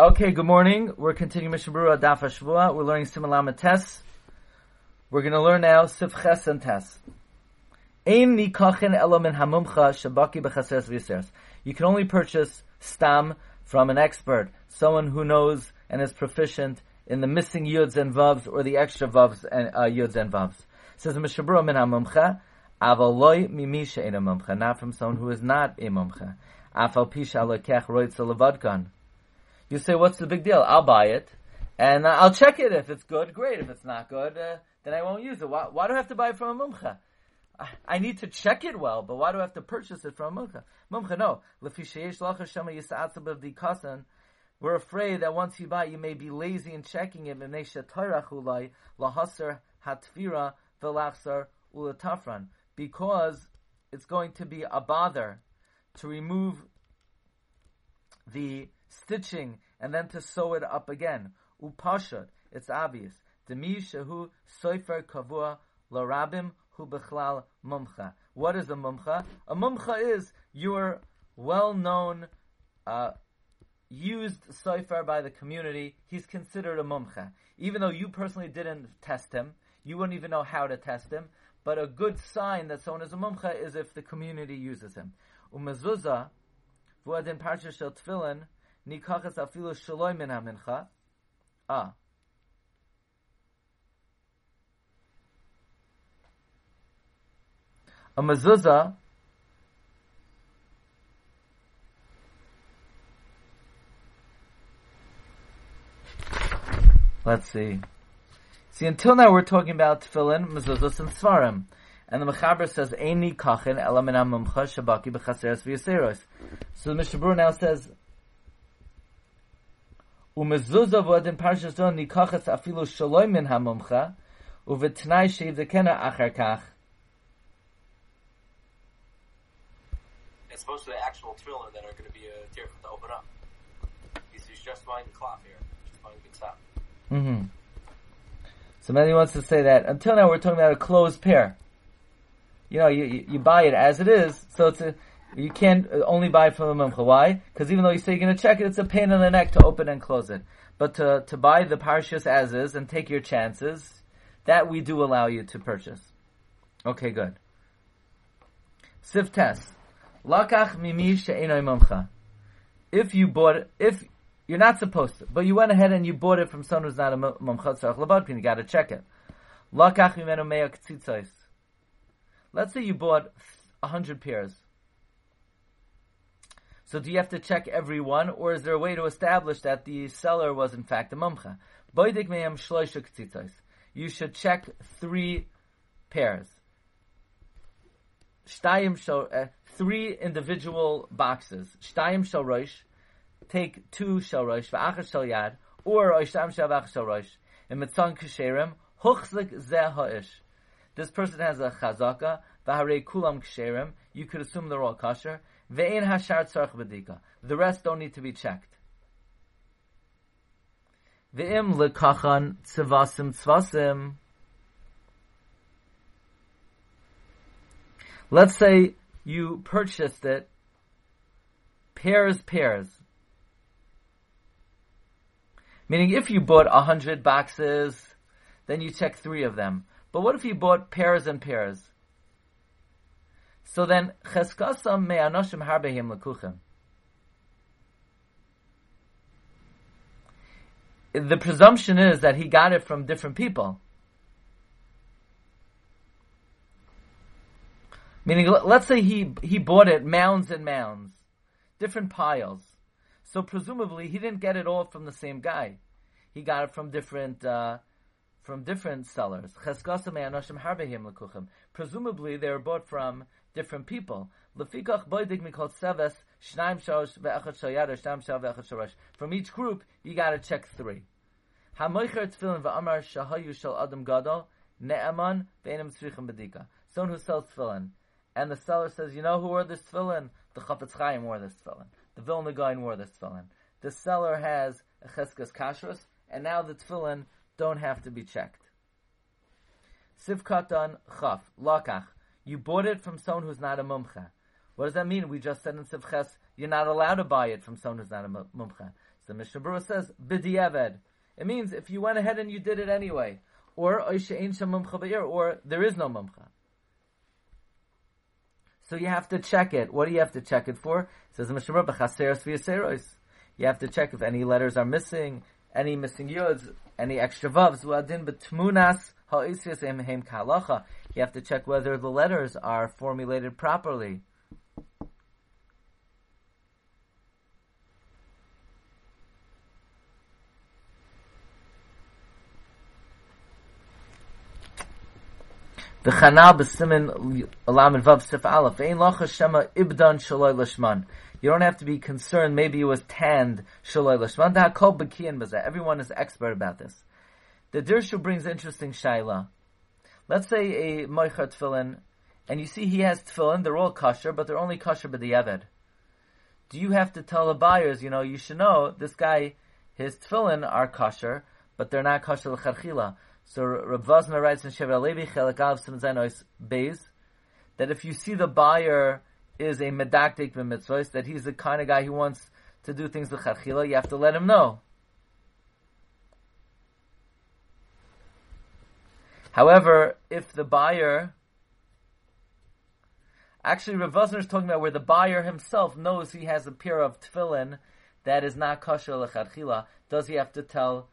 Okay, good morning. We're continuing Mishnah Berurah Daf. We're learning Siman Tes. We're going to learn now Sif Ches and Tes. Ein nikachin elomin hamumcha shabaki. You can only purchase stam from an expert, someone who knows and is proficient in the missing yuds and vavs or the extra vavs and uh, yuds and vavs. Says Mishnah min hamumcha, avaloi mimi she'en mumcha, not from someone who is not a mumcha. Afal levadkan. You say, what's the big deal? I'll buy it, and I'll check it. If it's good, great. If it's not good, uh, then I won't use it. Why, why, do I have to buy it from a mumcha? I, I, need to check it well, but why do I have to purchase it from a mumcha? Mumcha, no. We're afraid that once you buy, you may be lazy in checking it. Because it's going to be a bother to remove the stitching and then to sew it up again. Upashad, it's obvious. Demi shehu soifer kavua larabim hu bechlal mumcha. What is a mumcha? A mumcha is your well-known, uh, used soifer by the community. He's considered a mumcha. Even though you personally didn't test him, you wouldn't even know how to test him. But a good sign that someone is a mumcha is if the community uses him. Umezuzah, v'adin parsha shel tefillin, nikachas afilu shaloi min hamincha. Ah. A mezuzah Let's see. See, until now we're talking about tefillin, mezuzahs, and svarim. And the Mechaber says, Eini kachin elamina mumcha shabaki b'chaseres v'yaseros. So the Mishnah Berurah now says, Umezuzah in Parshas Zon nikachas afilu shaloi min achar kach. It's mostly the actual tefillin that are going uh, to be a tear from the open up. He's, he's just buying the cloth here. Just buying the top. Mm-hmm. Wants to say that. Until now, we're talking about a closed pair. You know, you, you, you buy it as it is, so it's a, you can't uh, only buy from the mumcha. Why? Because even though you say you're going to check it, it's a pain in the neck to open and close it. But to, to buy the parshas as is and take your chances, that we do allow you to purchase. Okay, good. Siv. Lakach mimi she'enoi mumcha. If you bought it, if you're not supposed to, but you went ahead and you bought it from someone who's not a mumcha tzarech labadkin, you got to check it. Lakach mimenu ktzitzos. Let's say you bought a hundred pairs. So do you have to check every one, or is there a way to establish that the seller was in fact a mumcha? You should check three pairs. Uh, three individual boxes. Shtayim take two shel rosh, v'achar shel yad, or oishtam rosh. In mitzon ksherim, huchzik zeh ha'ish. This person has a chazaka, v'harei kulam ksherim, you could assume they're all kosher, Ve'in hashar tzarch b'dika. The rest don't need to be checked. Ve'im lekachan tzvasim tzvasim. Let's say you purchased it pairs pairs. Meaning if you bought a hundred boxes, then you check three of them. But what if you bought pairs and pairs? So then, cheskasam me'anoshim harbehim lekuchim. The presumption is that he got it from different people. Meaning, let's say he, he bought it mounds and mounds, different piles. So presumably he didn't get it all from the same guy. He got it from different, uh, from different sellers. Presumably they were bought from different people. From each group, you gotta check three. Someone who sells tefillin, and the seller says, you know who wore this tefillin? The Chafetz Chaim wore this tefillin. The Vilna Gaon wore this tefillin. The seller has a cheskas kashrus, and now the tefillin don't have to be checked. Sivkatan chaf, lakach. You bought it from someone who's not a mumcha. What does that mean? We just said in Sivches, you're not allowed to buy it from someone who's not a mumcha. So Mishnah Berurah says, b'diavad. It means if you went ahead and you did it anyway. Or, or there is no mumcha. So you have to check it. What do you have to check it for? It says Mishnah Berurah, You have to check if any letters are missing, any missing yuds, any extra vavs. You have to check whether the letters are formulated properly. The Chanal b'simin alam and vav sif aleph. Ein lacha shema ibdan shaloi lashman. You don't have to be concerned. Maybe it was tanned shaloi lashman. Everyone is expert about this. The Dirshu brings interesting shaila. Let's say a moichar tefillin, and you see he has tefillin. They're all kosher, but they're only kosher b'diavad. Do you have to tell the buyers? You know, you should know this guy. His tefillin are kosher, but they're not kosher l'charchila. So Rav Vosner writes in Shevet Levi Chelak Av Simzenois Beis that if you see the buyer is a medaktik b'mitzvahs, that he's the kind of guy who wants to do things l'charchila, you have to let him know. However, if the buyer Actually, Rav is talking about where the buyer himself knows he has a pair of tefillin that is not kosher lecharchila. Does he have to tell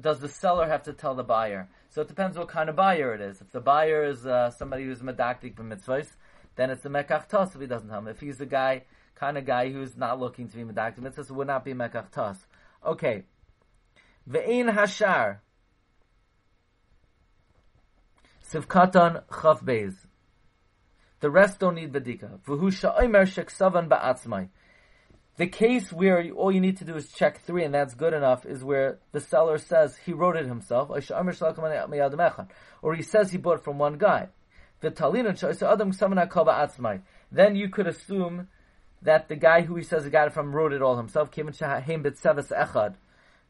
does the seller have to tell the buyer? So it depends what kind of buyer it is. If the buyer is uh, somebody who's medaktik b'mitzvahs, then it's a mekach tos if he doesn't tell him. If he's the guy, kind of guy who's not looking to be medaktik mitzvahs, it would not be mekach tos. Okay. Ve'in hashar. Sivkatan chaf. The rest don't need sheksavan ba'atzmai. The case where all you need to do is check three, and that's good enough, is where the seller says he wrote it himself, or he says he bought from one guy. Then you could assume that the guy who he says he got it from wrote it all himself,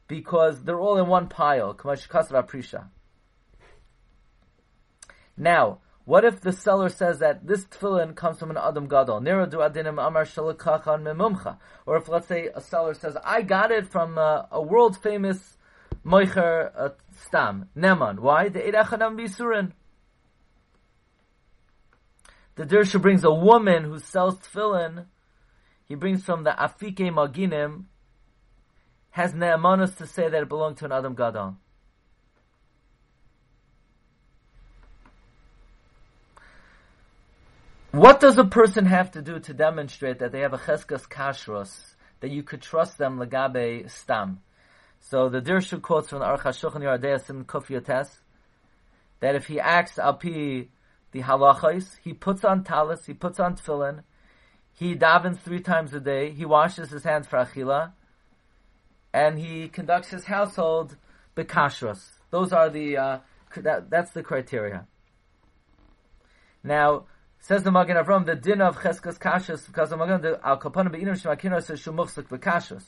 because they're all in one pile. Now, what if the seller says that this tefillin comes from an Adam Gadol? adinim amar memumcha. Or if, let's say, a seller says, I got it from uh, a world famous moicher uh, stam, Neman. Why? The Eidachanam Bisurin. The Dirshu brings a woman who sells tefillin, he brings from the Afike Maginim, has ne'amanos to say that it belonged to an Adam Gadol. What does a person have to do to demonstrate that they have a cheskas kashrus, that you could trust them legabe stam? So the Dirshu quotes from the Aruch HaShulchan Yardei in Kuf that if he acts alpi the halachos, he puts on talis, he puts on tefillin, he davens three times a day, he washes his hands for achila, and he conducts his household bekashrus. Those are the uh, that, that's the criteria. Now, Says the Magen Avram, the din of Cheskas Kashas, because the Magen, the Al Kapanim Be'inim Shemakino says Shumuchsik Bekashas.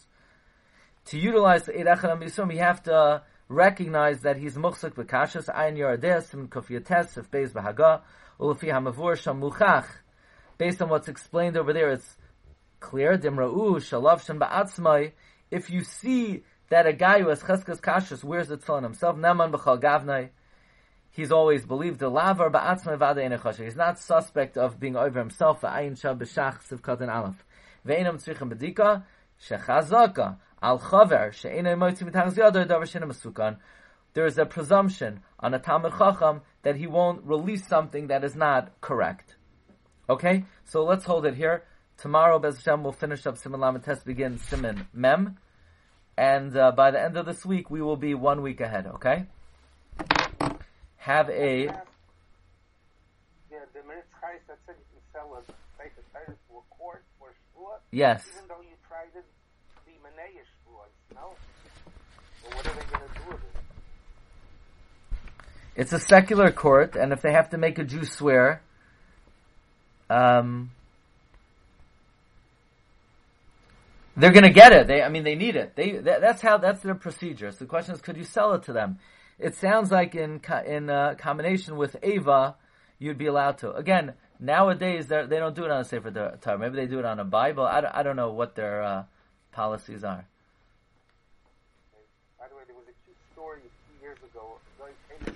To utilize the Eidachel Yisum, you have to recognize that he's Muchsik Bekashas, Ayin Yorades, and Kofiyates, if Beis Bahaga, Ulufi HaMavur Sham Muchach. Based on what's explained over there, it's clear, Dimra'u, Shalav Shem Ba'atzmai, if you see that a guy who has Cheskas Kashas wears the tefillin himself, Naman B'chal Gavnai, he's always believed the lavar ba'atzma vada He's not suspect of being over himself. Va'ayin shah b'shach sivkat and aleph. Ve'inam tzrichem bedika shechazaka al chaver she'enay moitzi mitangz yadar davar she'ena masukan. There is a presumption on a Talmud Chacham that he won't release something that is not correct. Okay, so let's hold it here. Tomorrow, Bez Hashem, we'll finish up Siman Tes, begin Siman Mem, and uh, by the end of this week, we will be one week ahead. Okay have a. Yeah, the Mitzchai that said you can sell a type of tire to a court or shvua. Yes. Even though you tried to be Manei shvua, no? Well, what are they going to do with it? It's a secular court, and if they have to make a Jew swear, um, they're going to get it. They, I mean, they need it. They, that, that's how, that's their procedure. So the question is, could you sell it to them? It sounds like in in uh, combination with Ava, you'd be allowed to. Again, Nowadays, they don't do it on a Sefer Torah. Maybe they do it on a Bible. I don't, I don't know what their uh, policies are. By the way, there was a cute story a few years ago. A